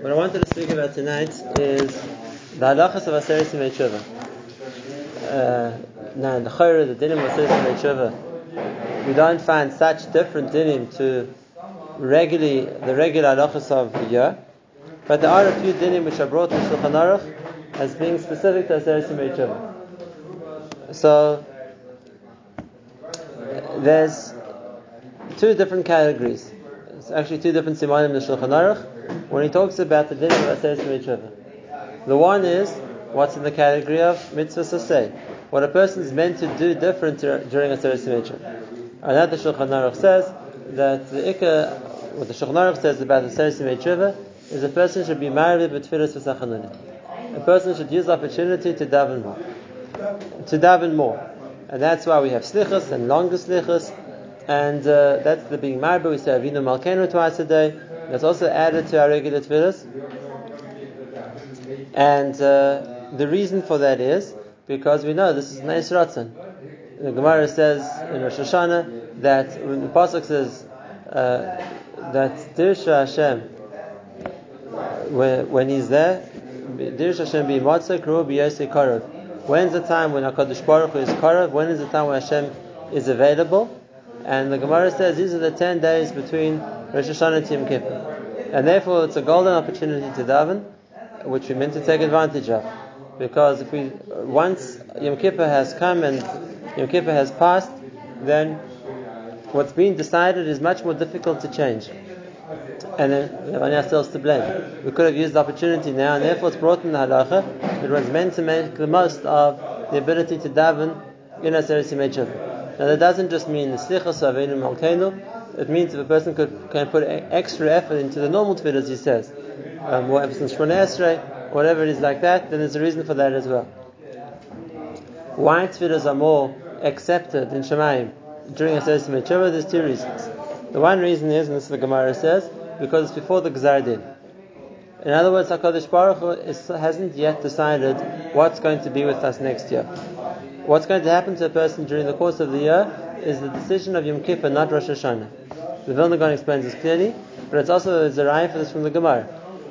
What I wanted to speak about tonight is the halachas of Aseret Simei. Uh, now, the Chayra, the dinim of Aseret Simei we don't find such different dinim to regularly the regular halachas of the year, but there are a few dinim which are brought in Shulchan Aruch as being specific to Aseret Simei Tshuva. So, there's two different categories. It's actually two different simanim in the Shulchan Aruch when he talks about the din of Aseret Mitzvah. The one is what's in the category of mitzvah say, what a person is meant to do different during Aseret Mitzvah. And that the Shulchan Aruch says that the ikka, what the Shulchan Aruch says about the Aseret Mitzvah is a person should be married with tefillas v'sachanunim. A person should use the opportunity to daven more, to daven more, and that's why we have slichas and longer slichas. And uh, that's the being married, we say Avinu Malkenu twice a day. That's also added to our regular tefillahs. And uh, the reason for that is because we know this is Neis Ratzon. The Gemara says in Rosh Hashanah that when the Pasuk says uh, that Dirsha Hashem, when, when he's there, Dirsha Hashem be Matzah, Kru be Karov. When's the time when HaKadosh Baruch Hu is Karov? When is the time when Hashem is available? And the Gemara says these are the 10 days between Rosh Hashanah and Kippur. And therefore it's a golden opportunity to daven, which we meant to take advantage of. Because if we, once Yom Kippur has come and Yom Kippur has passed, then what's been decided is much more difficult to change. And then we have only ourselves to blame. We could have used the opportunity now, and therefore it's brought in the halacha. It was meant to make the most of the ability to daven in Aseret Simei now that doesn't just mean the slichas avenu malkeinu. It means if a person could can put extra effort into the normal tefillas, he says, um, emphasis on Esrei, whatever it is like that, then there's a reason for that as well. Why tefillas are more accepted in Shemayim during a Sesame Tshuva? There's two reasons. The one reason is, and this is the Gemara says, because it's before the Gzar Din. In other words, HaKadosh Baruch Hu is, hasn't yet decided what's going to be with us next year. What's going to happen to a person during the course of the year is the decision of Yom Kippur, not Rosh Hashanah. The Vilna Gaon explains this clearly, but it's also a zerayim for this from the Gemara.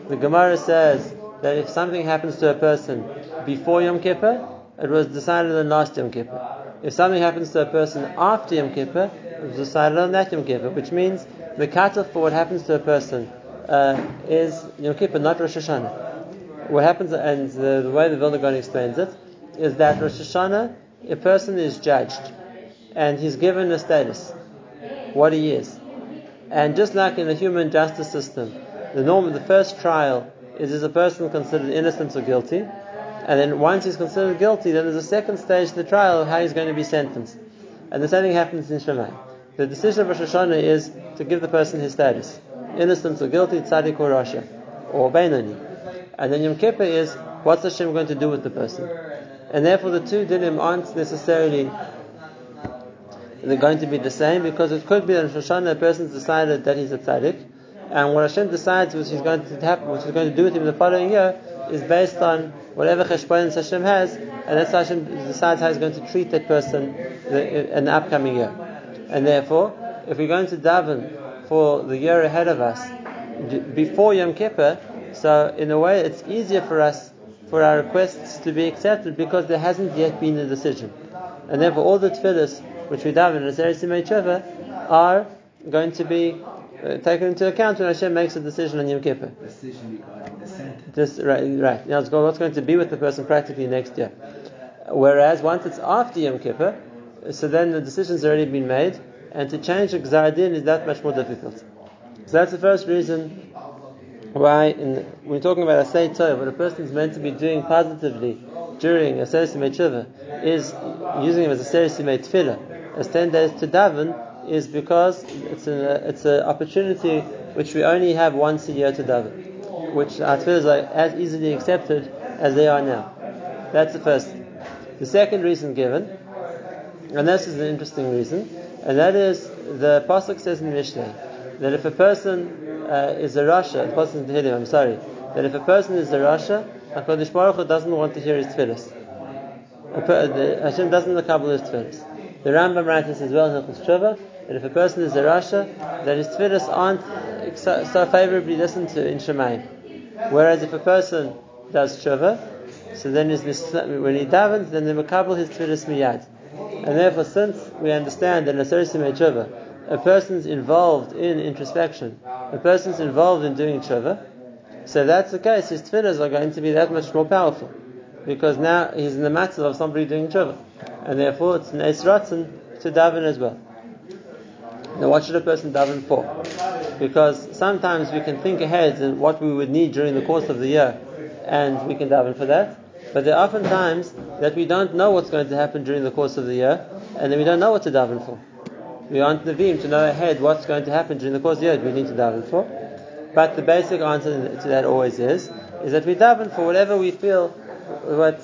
The Gemara says that if something happens to a person before Yom Kippur, it was decided on last Yom Kippur. If something happens to a person after Yom Kippur, it was decided on that Yom Kippur, which means the cutoff for what happens to a person uh, is Yom Kippur, not Rosh Hashanah. What happens, and the, the way the Vilna Gaon explains it, is that Rosh Hashanah a person is judged and he's given a status, what he is. And just like in the human justice system, the norm, of the first trial is is a person considered innocent or guilty, and then once he's considered guilty, then there's a second stage to the trial of how he's going to be sentenced. And the same thing happens in Shemai. The decision of Rosh Hashanah is to give the person his status, innocent or guilty, tzaddik or rasha, or Bainani. And then Yom Kippur is what's Hashem going to do with the person and therefore the two dinim aren't necessarily going to be the same because it could be that in Shoshana a person's decided that he's a tzaddik, and what Hashem decides which is going to happen, which is going to do with him the following year, is based on whatever cheshbonis Hashem has, and that's how Hashem decides how He's going to treat that person in the upcoming year. And therefore, if we're going to daven for the year ahead of us before Yom Kippur, so in a way it's easier for us for our requests to be accepted because there hasn't yet been a decision. And therefore, all the tefillahs which we daven in Aseret Simei are going to be uh, taken into account when Hashem makes a decision on Yom Kippur. Decision regarding the sentence. Just, right, right. Now, what's going to be with the person practically next year. Whereas once it's after Yom Kippur, so then the decision's already been made, and to change a Gzardin is that much more difficult. So that's the first reason why in, when we're talking about Asay Tov, what a person is meant to be doing positively during a Simei Tshuva is using him as a Simei Tefillah, as 10 days to daven, is because it's an it's an opportunity which we only have once a year to daven, which our tefillahs are as easily accepted as they are now. That's the first. The second reason given, and this is an interesting reason, and that is the Pasuk says in Mishnah that if a person uh, is a rasha, the person to him, I'm sorry, that if a person is a rasha, HaKadosh Baruch Hu doesn't want to hear his tefillahs. Hashem doesn't kabul his tefillahs. The Rambam writes as well in Hilchos Tshuva that if a person is a rasha, that his tefillahs aren't so, so favorably listened to in Shemayim. Whereas if a person does tshuva, so then is when he davens, then the makabel his tefillas miyad. And therefore, since we understand that a tshuva, a person's involved in introspection, a person's involved in doing tshuva, so that's the case, his tefillahs are going to be that much more powerful. Because now he's in the matter of somebody doing tshuva. And therefore it's an ratzon to daven as well. Now what should a person daven for? Because sometimes we can think ahead and what we would need during the course of the year and we can daven for that. But there are often times that we don't know what's going to happen during the course of the year and then we don't know what to daven for. We aren't Nevi'im to know ahead what's going to happen during the course of the year we need to daven for. But the basic answer to that always is, is that we daven for whatever we feel, what,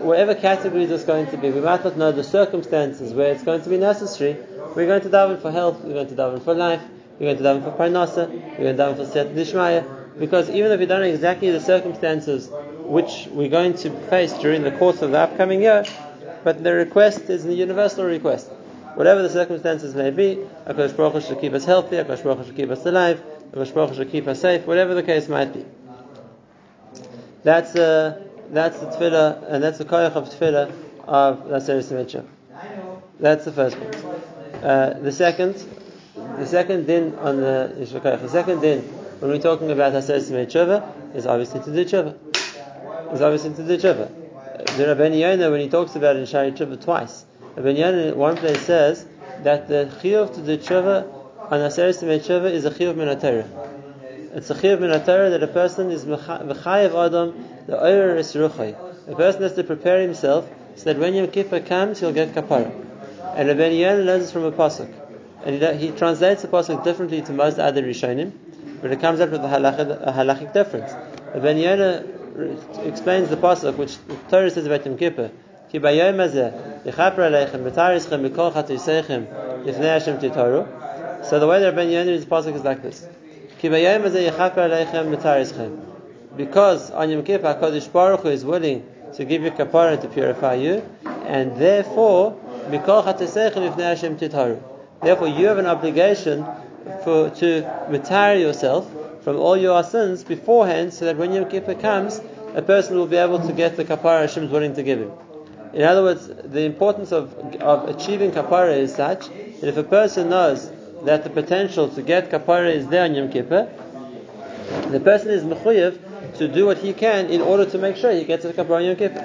whatever categories it's going to be. We might not know the circumstances where it's going to be necessary. We're going to daven for health, we're going to daven for life, we're going to daven for parnasa, we're going to daven for set dishmaya. Because even if we don't know exactly the circumstances which we're going to face during the course of the upcoming year, but the request is a universal request. Whatever the circumstances may be, Akash Baruch should keep us healthy, Akash Baruch should keep us alive, Akash Baruch should keep us safe, whatever the case might be. That's uh, that's the tefillah, and that's the koyach of tefillah of Nasser Simetra. That's the first point. Uh, the second, the second din on the the second din when we're talking about Nasser Simetra is obviously to do tshuva. Is obviously to do tshuva. The Rabbi Yonah, when he talks about it in Sha'arei Tshuva twice, Rabbi Yonah one place says that the chiyuv to do tshuva on Nasser Simetra is a chiyuv min it's a chiyuv min that a person is v'chayev adam the oyer is ruchay. A person has to prepare himself so that when Yom Kippur comes, he'll get kapara. And Rabbi Yoel learns from a pasuk, and he, he, translates the pasuk differently to most other rishonim, but it comes out with a, halachic, a halachic difference. Rabbi Yoel explains the pasuk which the Torah says about Yom Kippur. כי ביום הזה יכפר עליכם ותאריסכם מכל חטאיכם לפני השם תתארו. So the way that Rabbi Yoel reads the pasuk is like this. Because on Yom Kippur, HaKadosh Baruch Hu is willing to give you kapara to purify you, and therefore, Therefore, you have an obligation for to retire yourself from all your sins beforehand, so that when Yom Kippur comes, a person will be able to get the kapara Hashem is willing to give him. In other words, the importance of, of achieving kapara is such that if a person knows that the potential to get kapara is there on Yom Kippur, the person is mechuyev to do what he can in order to make sure he gets the kapara on Yom Kippur.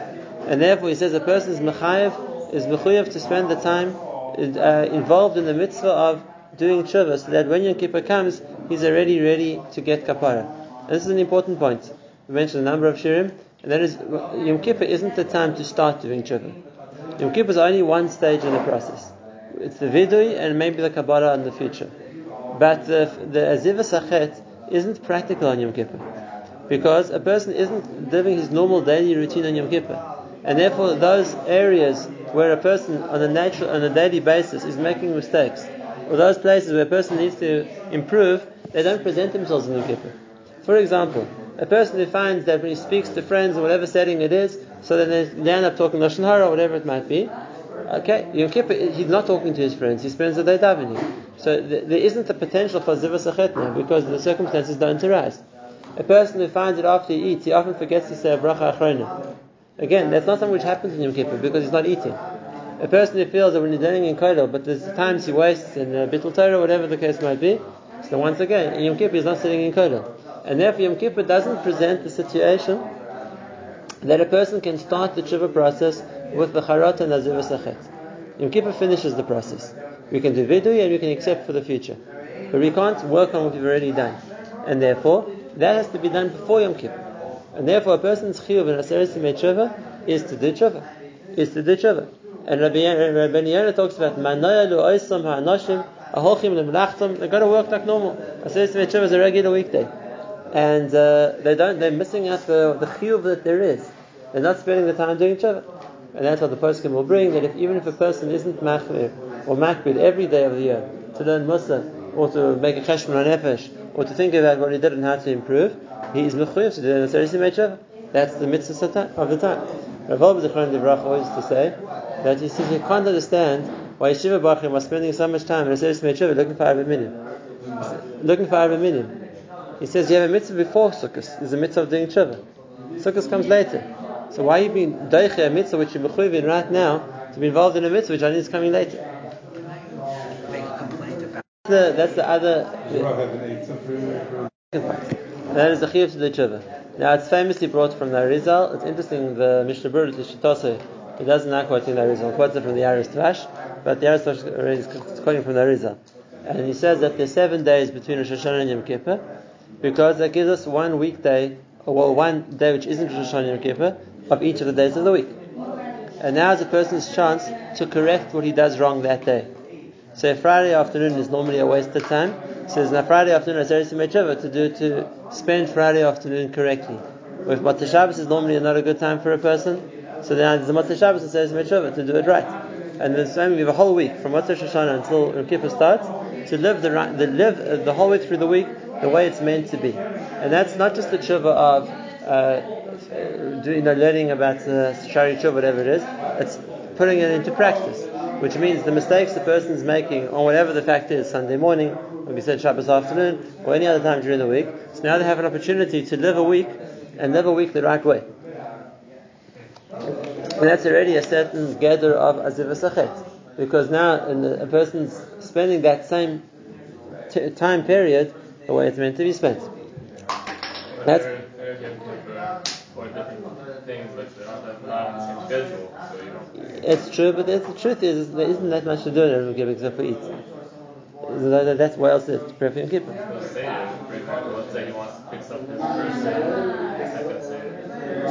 And therefore, he says a person is mechayev, is mechuyev to spend the time uh, involved in the mitzvah of doing tshuva, so that when Yom Kippur comes, he's already ready to get kapara. And this is an important point. We mentioned a number of shirim, and that is Yom Kippur isn't the time to start doing tshuva. Yom Kippur is only one stage in the process it's the vidui and maybe the Kabbalah in the future. But the, the Aziva Sachet isn't practical on Yom Kippur. Because a person isn't living his normal daily routine on Yom Kippur. And therefore those areas where a person on a natural on a daily basis is making mistakes, or those places where a person needs to improve, they don't present themselves in Yom Kippur. For example, a person who finds that when he speaks to friends or whatever setting it is, so then they end up talking Lashon Hara or whatever it might be, Okay, Yom Kippur, he's not talking to his friends, he spends the day davening. So th- there isn't the potential for zivas now because the circumstances don't arise. A person who finds it after he eats, he often forgets to say a bracha achrona. Again, that's not something which happens in Yom Kippur because he's not eating. A person who feels that when he's learning in Kodesh, but there's times he wastes in uh, Bittul Torah, whatever the case might be, so once again, in Yom Kippur he's not sitting in Kodesh. And therefore Yom Kippur doesn't present the situation that a person can start the tshuva process with the charot and nazir v'sachet. Yom Kippur finishes the process. We can do vidui and we can accept for the future. But we can't work on what we've already done. And therefore, that has to be done before Yom Kippur. And therefore, a person's chiyuv in Aseret tshuva is to do tshuva. Is to do tshuva. And Rabbi, Rabbi Yonah talks about manaya lu oisam ha'anoshim aholchim lemlachtam. They've got to work like normal. Aseret tshuva is a regular weekday. And uh, they don't, they're missing out the, the chiyuv that there is. They're not spending the time doing tshuva. And that's what the poskim will bring, that if even if a person isn't machmir or makbid every day of the year to learn mussar or to make a cheshman on nefesh or to think about what he did and how to improve, he is mechuyev to do the tshuva. That's the mitzvah of the time. Rav Wolbe Zichron Divrach always to say that he says he can't understand why Yeshiva Bachim was spending so much time in a serious tshuva looking for Arba Minim. Looking for Arba Minim. He says you have a mitzvah before Sukkot. There's a mitzvah of doing tshuva. Sukkot comes later. So why are you being doiche a mitzvah which you're in right now to be involved in a mitzvah which I need is coming later? Make a complaint The, that's the other. That is the chiyuv to the tshuva. Now it's famously brought from the Arizal. It's interesting. The Mishnah Berurah, the Shitose, he doesn't not quoting the Arizal. He quotes it from the Aris Tvash, but the Aris Tvash is quoting from the Arizal. And he says that there's seven days between Rosh Hashanah and Yom Kippur, because that gives us one weekday, or well, one day which isn't Rosh Hashanah and Yom Kippur, of each of the days of the week. And now is a person's chance to correct what he does wrong that day. So Friday afternoon is normally a wasted time, says now Friday afternoon is Eretz Yemei to do to spend Friday afternoon correctly. Or if Shabbos is normally not a good time for a person, so then there's a Motzei Shabbos and Eretz Yemei to do it right. And then so we have a whole week from Motzei Shoshana until Yom Kippur starts to live the the live the whole way through the week the way it's meant to be. And that's not just the tshuva of uh, you know, learning about uh, sha'arei tshuva, whatever it is. It's putting it into practice, which means the mistakes the person's making on whatever the fact is, Sunday morning, or we said Shabbos afternoon, or any other time during the week. So now they have an opportunity to live a week and live a week the right way. And that's already a certain gather of aziv sachet, because now a person's spending that same t- time period the way it's meant to be spent. That's it's true, but the truth is there isn't that much to do in Erev Kippur except for eat. That's why else it's Pref Yom Kippur.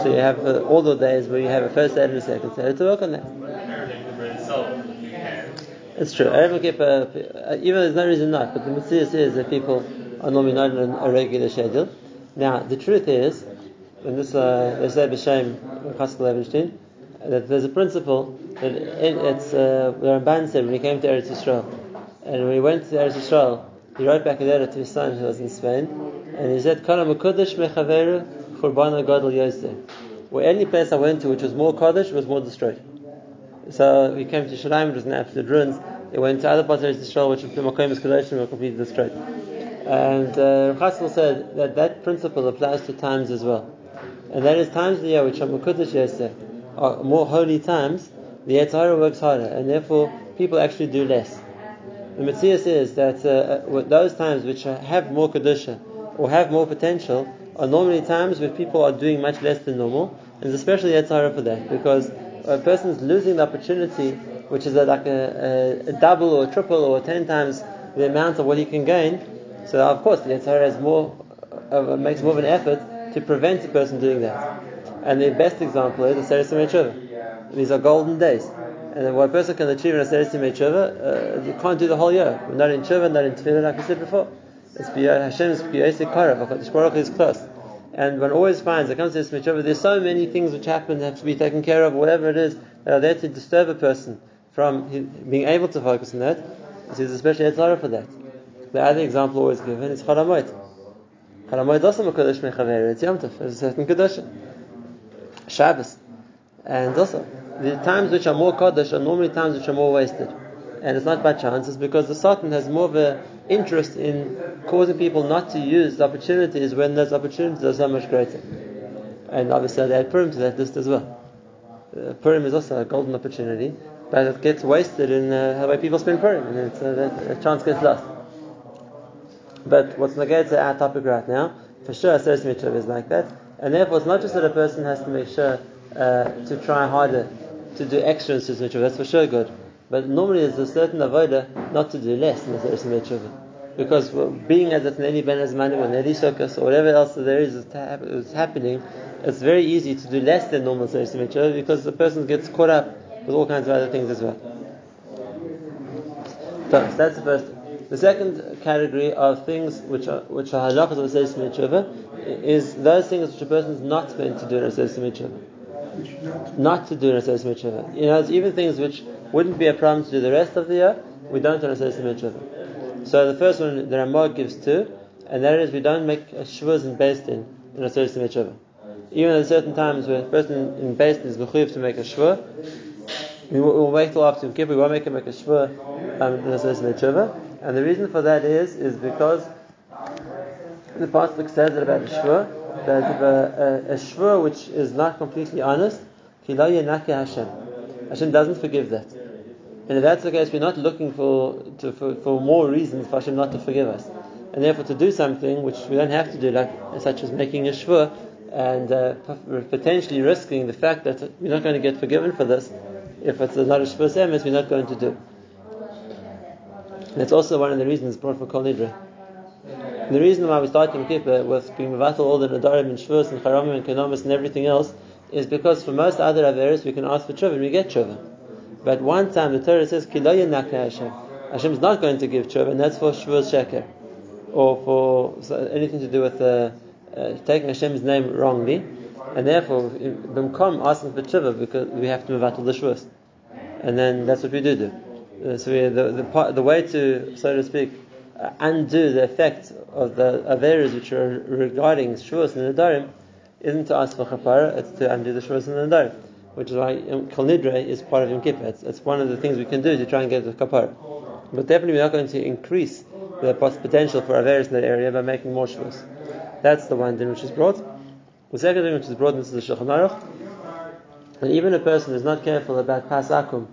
So you have uh, all the days where you have a first Seder and a second Seder to work on that. It's true. Erev Kippur, uh, even there's no reason not, but the mitzvah is that people are normally not on a regular schedule. Now, the truth is, and this uh, they say b'shem Chaskel Levenstein, that there's a principle that it, it's uh, Ramban said when he came to Eretz Yisrael, and when he went to Eretz Yisrael, he wrote back a letter to his son who was in Spain, and he said, "Kana mekudesh mechaveru churbana gadol yosef." Where any place I went to which was more Kaddish was more destroyed. So we came to Shalim, it was an absolute ruins. He went to other parts of Israel, which the Makom Kadoshim were completely destroyed. And uh, Chaskel said that that principle applies to times as well. And that is times of the year which are are more holy times, the Yetzer Hara works harder, and therefore people actually do less. The Matthias is that uh, those times which have more Kedusha, or have more potential, are normally times where people are doing much less than normal, and it's especially Yetzer Hara for that, because a person is losing the opportunity, which is like a, a, a, double or a triple or ten times the amount of what he can gain. So of course, the Yetzer Hara has more, uh, makes more of an effort to prevent a person doing that. And the best example is the Seres Tshuva. These are golden days. And what a person can achieve in a Seres Tshuva, uh, you can't do the whole year. We're not in Tshuva, not in Tefillah, like we said before. It's Hashem's B'yosik Karav, HaKadosh Baruch is close. And one always finds, it comes to this mitzvah, there's so many things which happen that have to be taken care of, whatever it is, that are there to disturb a person from being able to focus on that. This is especially a for that. The other example always given is Chol Hamoed. Chalamoid also Mekadosh Mechaver, it's Yom Tov, there's a certain Kedosh. Shabbos. And also, the times which are more Kaddish are normally times which are more wasted. And it's not by chance, it's because the Satan has more of an interest in causing people not to use the opportunities when those opportunities are so much greater. And obviously they add Purim to that list as well. Uh, Purim is also a golden opportunity, but it gets wasted in uh, way people spend Purim, and it's, uh, that, chance gets lost. But what's going to our topic right now, for sure, a Aseret Mitzvah is like that, and therefore it's not just that a person has to make sure uh, to try harder to do extra in Aseret Mitzvah, that's for sure good, but normally there's a certain avodah not to do less in Aseret Mitzvah. Because being as it's Neli Ben Azmanim or Neli Shokas or whatever else there is is happening, it's very easy to do less than normal Aseret Mitzvah because the person gets caught up with all kinds of other things as well. So that's the first. The second category of things which are which are halachas of Mitzvah is those things which a person is not meant to do in Aseret Mitzvah. Not to do in Aseret Mitzvah. You know, it's even things which wouldn't be a problem to do the rest of the year, we don't do in Aseret Mitzvah. So the first one the Ramah gives two, and that is we don't make shvuz in based in in a mitzvah. Even at certain times when a person in based is mechuyev to make a shvur, we will wait till after Kippur. We won't make him make a shvur um, in a certain mitzvah. And the reason for that is is because The pasuk says about a shvur that a, a, a shvur which is not completely honest, Hashem. Hashem doesn't forgive that. And if that's the case, we're not looking for, to, for, for more reasons for Hashem not to forgive us. And therefore, to do something which we don't have to do, like such as making a shvur, and uh, potentially risking the fact that we're not going to get forgiven for this, if it's not a shvur semes, we're not going to do. That's also one of the reasons brought for Kol Nidre. The reason why we start Yom Kippur with being mevatel all the nadarim and shvurs and charamim and kenomis and everything else is because for most other averis we can ask for tshuva and we get tshuva. But one time the Torah says kiloya nakna Hashem. Hashem is not going to give tshuva, and that's for shvur sheker, or for anything to do with uh, uh, taking Hashem's name wrongly, and therefore b'mkom asking for tshuva because we have to mevatel the shvurs, and then that's what we do do. Uh, so we, the the, the way to so to speak uh, undo the effect of the averas which are regarding shvus and nadarim isn't to ask for chapara, it's to undo the shvus and nadarim, which is why kol nidre is part of Yom Kippur. It's, it's, one of the things we can do to try and get the kapara. But definitely we're not going to increase the potential for averas in that area by making more shvus. That's the one thing which is brought. The second thing which is brought into the Shulchan Aruch, that even a person is not careful about pas akum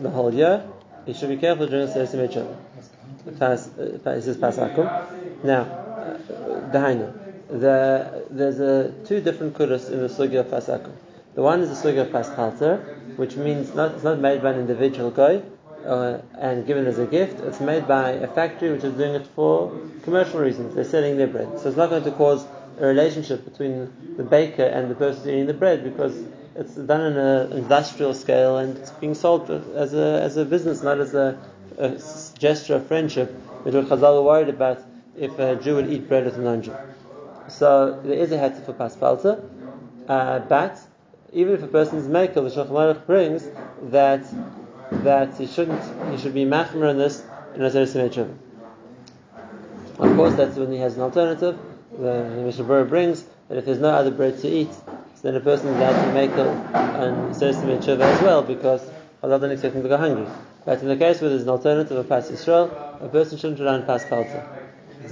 the whole year, he should be careful during the Seres Pas, uh, it says Pasakum. Now, uh. The, there's a, two different kudos in the sugya of Pasakum. The one is the sugya of Paspalter, which means not, it's not made by an individual guy uh, and given as a gift. It's made by a factory which is doing it for commercial reasons. They're selling their bread. So it's not going to cause a relationship between the baker and the person eating the bread because it's done on an industrial scale and it's being sold as a, as a business, not as a a gesture of friendship, which Chazal were worried about if a Jew would eat bread with a non-Jew. So there is a heter for paspalta, uh, but even if a person is makel, the Shulchan brings that that he shouldn't he should be machmer on this in a Zeres Of course, that's when he has an alternative. The Mishnah brings that if there's no other bread to eat, so then a person is allowed to make on Zeres as well because Allah doesn't expect him to go hungry. But in the case where there's an alternative of Pas Yisrael, a person shouldn't rely on Pas Palta. Is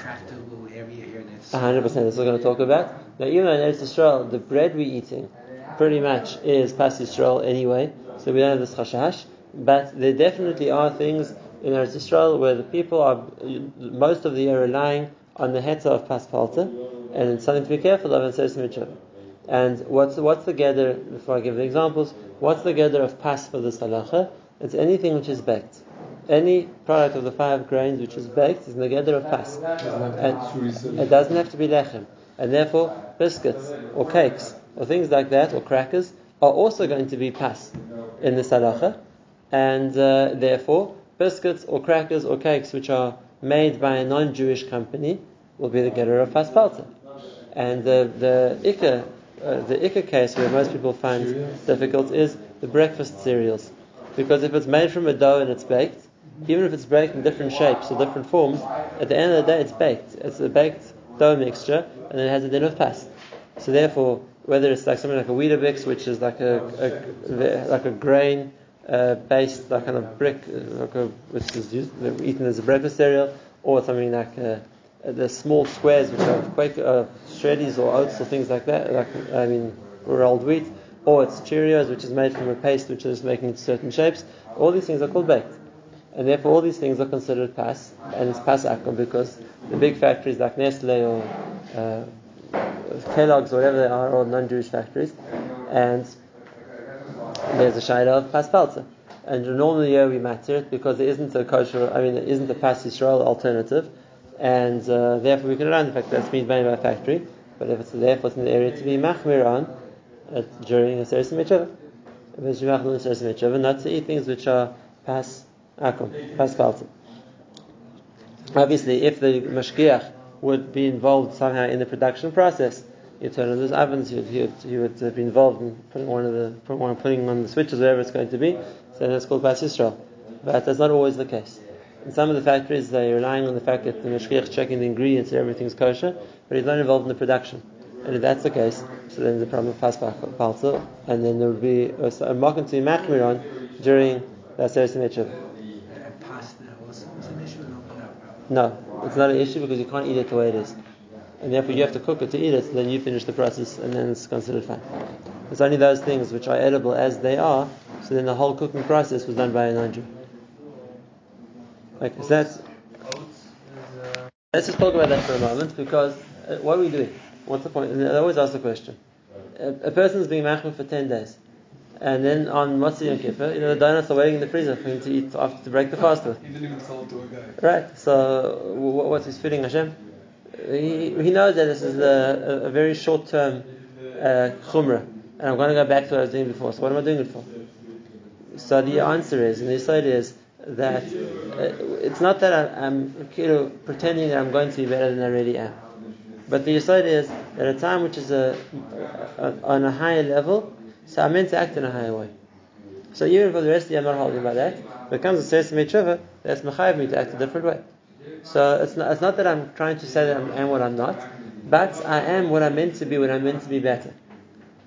tractable area here in Eretz 100%, that's what we're going to talk about. Now, even in Eretz Yisrael, the bread we're eating pretty much is Pas Yisrael anyway, so we don't have this chashash. But there definitely are things in Eretz Yisrael where the people are most of the year relying on the heta of Pas Palta, and it's something to be careful of and in Seres And what's, what's the gather, before I give the examples, what's the gather of Pas for this halacha? It's anything which is baked. Any product of the five grains which is baked is negeder of pas. And it doesn't have to be lechem. And therefore, biscuits or cakes or things like that or crackers are also going to be pas in the salacha. And uh, therefore, biscuits or crackers or cakes which are made by a non-Jewish company will be the getter of paspalta. And the the ikka, uh, the ikka case where most people find difficult is the breakfast cereals. Because if it's made from a dough and it's baked, even if it's baked in different shapes or different forms, at the end of the day it's baked. It's a baked dough mixture and it has a din of pas. So therefore, whether it's like something like a Weetabix, which is like a, a like a grain uh, based like kind of brick, uh, like a, which is used, eaten as a breakfast cereal, or something like a, the small squares which are quake, uh, shreddies or oats or things like that, like I mean rolled wheat or it's Cheerios, which is made from a paste which is making certain shapes. All these things are called baked. And therefore, all these things are considered pas, and it's pas akum because the big factories like Nestle or uh, Kellogg's or whatever they are, all non-Jewish factories, and there's a shayla of pas palta. And normally, we matter it because there isn't a kosher, I mean, there isn't a pas Yisrael alternative, and uh, therefore we can learn the fact that it's made by a factory. But if it's therefore it's in the area to be machmir on, during a Seres Mitzvah. Not to eat things which are pas akum, pas palta. Obviously, if the mashgiach would be involved somehow in the production process, you turn on those ovens, he would be involved in putting one of the putting, one, putting on the switches, wherever it's going to be. So that's called pas Yisrael. But that's not always the case. In some of the factories, they're relying on the fact that the mashgiach checking the ingredients and everything's kosher, but he's not involved in the production. And if that's the case, so then the problem of Palta, and then there would be a, Makan to Machmiron during the Aseret Mitzvah. Is an? No, it's not an issue because you can't eat it the way it is. and therefore you have to cook it to eat it, then you finish the process and then it's considered fine. It's only those things which are edible as they are, so then the whole cooking process was done by a non-Jew. So that's. Let's just talk about that for a moment because uh, what are we doing? What's the point? And I always ask the question. A, a person is being machmir for 10 days. And then on Motzi Yom Kippur, you know, the donuts are waiting in the freezer for him to eat after to break the fast with. He didn't even sell it to a guy. Right. So wh- what's his feeling, Hashem? He, he knows that this is a, a, very short-term uh, chumrah, and I'm going to go back to what I was doing before. So what am I doing it for? So the answer is, and the side is that uh, it's not that I, I'm you know, pretending that I'm going to be better than I really am, but the aside is at a time which is a, a, on a higher level, so I'm meant to act in a higher way. So even for the rest of the I'm not holding by that. When it comes to Sesame Tshuva, that's mechayiv me to act a different way. So it's not, it's not that I'm trying to say that I am what I'm not, but I am what I'm meant to be when I'm meant to be better.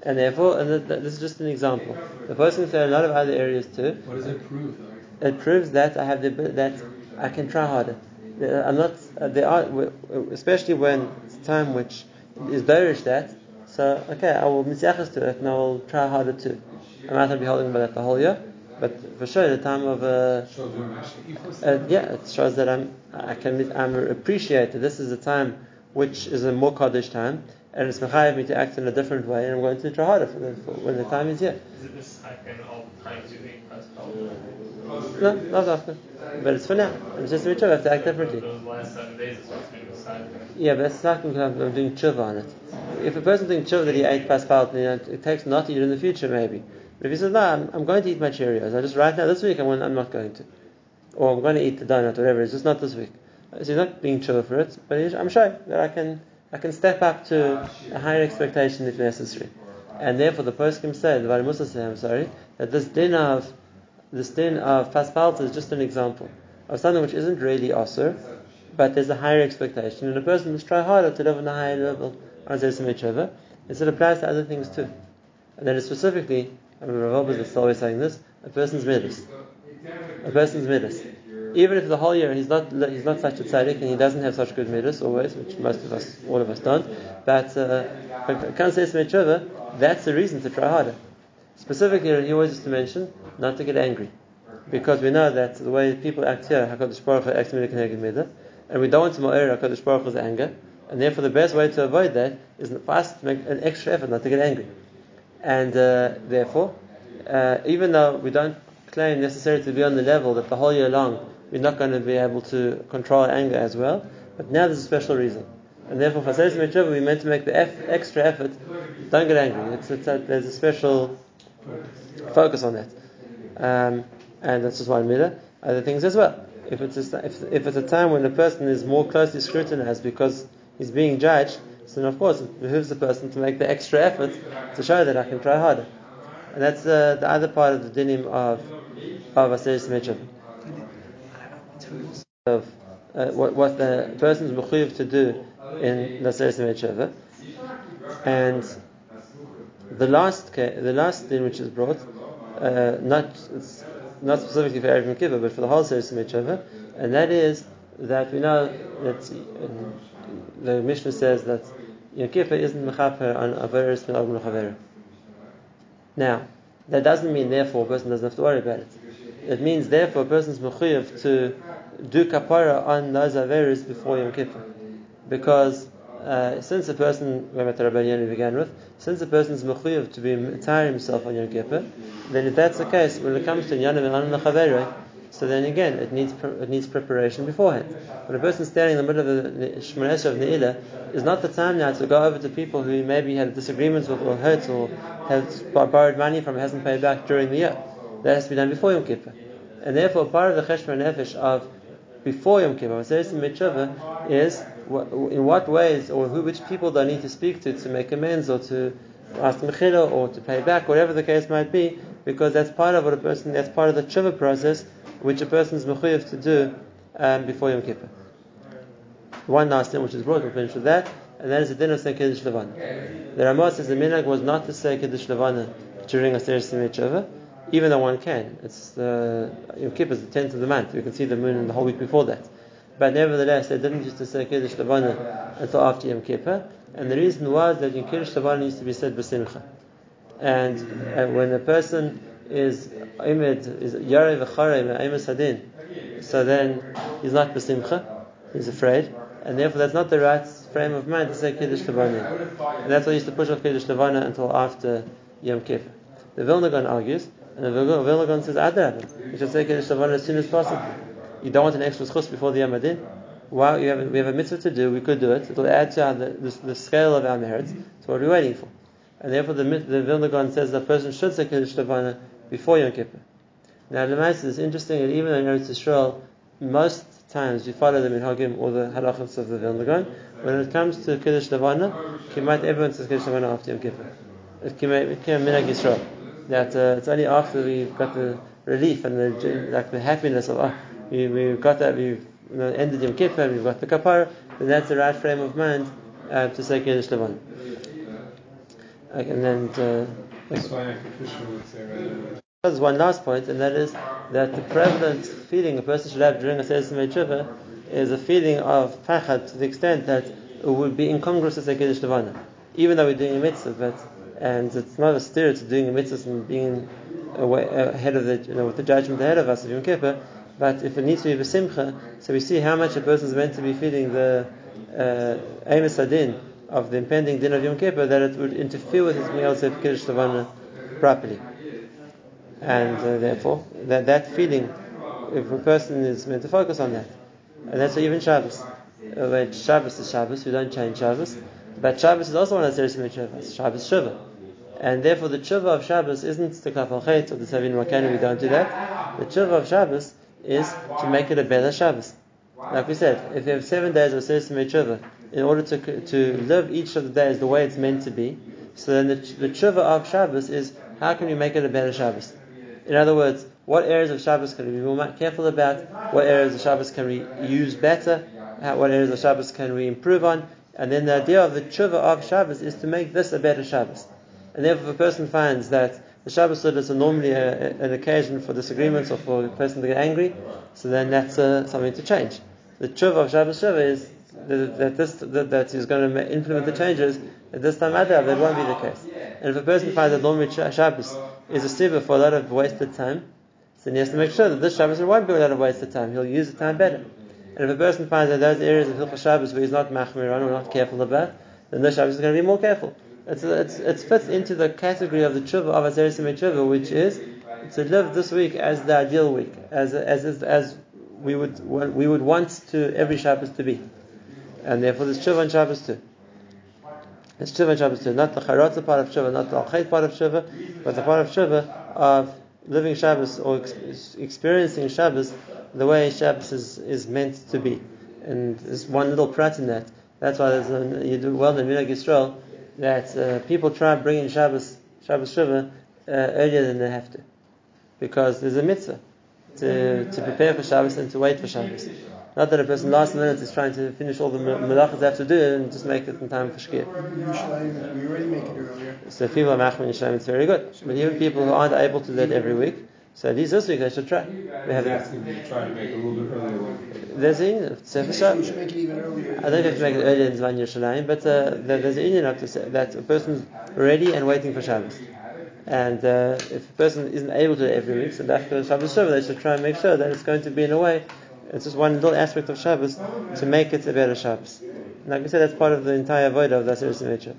And therefore, and th- th- this is just an example. The person can say a lot of other areas too. What does it prove? It proves that I have the that I can try harder. I'm not. There are, especially when it's time which is dorish that. So okay, I will mitzachas to it, and I will try harder too. I might not be holding by that the whole year, but for sure, the time of uh, uh, yeah, it shows that I'm I can I'm appreciate that this is a time which is a more kaddish time, and it's mechayiv me to act in a different way, and I'm going to try harder for the, for when the time is here. Is it this No, not often, but it's for now. It's just a mitzvah. I have to act differently. Yeah, but that's not because I'm, doing tshuva on it. If a person's doing tshuva that he ate paspalt, you know, it takes not to eat in the future, maybe. But if he says, no, I'm, going to eat my Cheerios, I just right now this week I'm, not going to, or I'm going to eat the donut, whatever. It's just not this week. So he's not being tshuva for it, but I'm sure that I can I can step up to a higher expectation if necessary. And therefore, the person can say, the Musa say, I'm sorry, that this din of this din of paspalt is just an example of something which isn't really osir, but there's a higher expectation, and a person must try harder to live on a higher level on Zesem Mitzvah. It applies to other things too. And then specifically, I mean, Rav is always saying this, a person's midas. A person's midas. Even if the whole year he's not he's not such a tzaddik and he doesn't have such good midas always, which most of us, all of us don't, but uh, that's the reason to try harder. Specifically, he always used to mention not to get angry. Because we know that the way people act here, HaKadosh Baruch Hu acts midah and we don't want to ma'ir HaKadosh Baruch Hu's anger, and therefore the best way to avoid that is for us to make an extra effort not to get angry. And uh, therefore, uh, even though we don't claim necessarily to be on the level that the whole year long we're not going to be able to control anger as well, but now there's a special reason. And therefore, for Seres Mitzvah, we meant to make the eff- extra effort. Don't get angry. It's, it's a, there's a special focus on that. Um, and that's just one midah. Other things as well. If it's, a, if, if it's a time when a person is more closely scrutinized because he's being judged, then of course it behooves the person to make the extra effort to show that I can try harder. And that's uh, the other part of the dinim of of Aseris Mitzvah. Of uh, what, what the person's mechuyev to do in the Aseris Mitzvah. And the last the last din which is brought, uh, not not specifically for Erev Kippur, but for the whole series of Mitzvah, and that is that we know that um, the Mishnah says that Yom Kippur isn't mechaper on averis min. Now, that doesn't mean therefore a person doesn't have to worry about it. It means therefore a person's mechuyev to do kapara on those averis before Yom Kippur, because uh, since a person, back to began with, since a is mechuyev to be tiring himself on Yom Kippur, then if that's the case, when it comes to Yanim and Anan so then again, it needs it needs preparation beforehand. When a person standing in the middle of the Shemona of Ne'ilah, is not the time now to go over to people who maybe had disagreements with or hurt or have borrowed money from hasn't paid back during the year. That has to be done before Yom Kippur. And therefore, part of the Cheshbon Nefesh of before Yom Kippur, Maseres Mitzvah, is in what ways or who, which people do I need to speak to to make amends or to ask mechila or to pay back, whatever the case might be, because that's part of what a person, that's part of the tshuva process, which a person is mechuyev to do um, before Yom Kippur. One last thing which is brought, we'll finish with that, and that is the din of saying Kiddush Levana. The Ramah says the minhag was not to say Kiddush Levana during a Seres Mitzvah, even though one can. It's the Yom Kippur is the tenth of the month. You can see the moon the whole week before that. but nevertheless they didn't used to say Kiddush Levana until after Yom Kippur, and the reason was that in Kiddush Levana used to be said B'Simcha. And uh, when a person is Imid, is Yarei V'Charei Me'emes Hadin, so then he's not B'Simcha, he's afraid, and therefore that's not the right frame of mind to say Kiddush Levana. And that's why he used to push off Kiddush Levana until after Yom Kippur. The Vilna Gaon argues, and Gaon says, Adarabah, you should say Kiddush Levana as soon as possible. You don't want an extra schus before the Yom Adin? Wow, we have a mitzvah to do, we could do it. It'll add to our, the, the, scale of our merits. So what are we waiting for? And therefore the, the Vilna Gaon says the person should say Kiddush Levana before Yom Kippur. Now, the Lemais is interesting that even in Eretz Yisrael, most times we follow the minhagim or the halachas of the Vilna Gaon. When it comes to Kiddush Levana, Kimat everyone says Kiddush Levana after Yom Kippur. It came minhag Yisrael. That uh, it's only after we've got the relief and the like the happiness of oh, we, we've got that we've you know, ended Yom Kippur, we've got the kapara, then that's the right frame of mind uh, to say Kiddush Levana. Okay, and then uh, That's why Uncle Fisher would say right there's one last point, and that is that the prevalent feeling a person should have during a Seder Tshuva is a feeling of pachad to the extent that it would be incongruous to say Kiddush Levana, even though we're doing a mitzvah, but and it's not a steer to doing a mitzvah and being away, ahead of the you know with the judgment ahead of us of Yom Kippur. But if it needs to be b'simcha, so we see how much a person is meant to be feeling the emes adin of the impending din of Yom Kippur, that it would interfere with his being able to say Kiddush Levana properly. And uh, therefore that that feeling, if a person is meant to focus on that, and that's even Shabbos, uh, Shabbos is Shabbos, we don't change Shabbos, but Shabbos is also one of the serious Shabbos, Shabbos Shuva, and therefore the tshuva of Shabbos isn't the kafal chet or the savin makani. We don't do that. The tshuva of Shabbos is to make it a better Shabbos. Like we said, if you have seven days of serious tshuva, in order to to live each of the days the way it's meant to be, so then the, the tshuva of Shabbos is how can we make it a better Shabbos? In other words, what areas of Shabbos can we be more careful about? What areas of Shabbos can we use better? What areas of Shabbos can we improve on? And then the idea of the tshuva of Shabbos is to make this a better Shabbos. And therefore, if a person finds that the Shabbos is normally a, an occasion for disagreements or for a person to get angry, so then that's uh, something to change. The tshuva of Shabbos Shuva is that, that this that, that he's going to implement the changes. At this time, that won't be the case. And if a person finds that normally Shabbos is a siva for a lot of wasted time, then he has to make sure that this Shabbos won't be a lot of wasted time. He'll use the time better. And if a person finds that those areas of Hilchah Shabbos where he's not machmir on or not careful about, then this Shabbos is going to be more careful. It's, it's, it fits into the category of the tshuva of Aseres tshuva, which is to live this week as the ideal week, as as as, as we would we would want to every Shabbos to be, and therefore there's tshuva on Shabbos too. It's tshuva on Shabbos too, not the charotza part of tshuva, not the alchet part of tshuva, but the part of tshuva of living Shabbos or ex- experiencing Shabbos the way Shabbos is, is meant to be. And there's one little prat in that. That's why there's a, you do well in Minhag Yisrael that uh, people try bringing Shabbos, Shabbos Shuva uh, earlier than they have to. Because there's a mitzvah to, to prepare for Shabbos and to wait for Shabbos. Not that a person last minute is trying to finish all the malachas they have to do and just make it in time for Shkia. We already make it earlier. So people are machmin Yisrael, it's very good. But even people who aren't able to do that every week, so at least this week they should try. We have He's asking me to try to make it a little bit earlier. there's a Sefer We Shabbos. should make it even earlier. I don't have to make it earlier in Zman Yerushalayim, but uh, there- there's an Indian up to say that a person's ready and waiting for Shabbos. And uh, if a person isn't able to do it every week, so after Shabbos Shuva, they should try and make sure that it's going to be in a way, it's just one little aspect of Shabbos to make it a better Shabbos. And like I said, that's part of the entire void of the Aseret Shem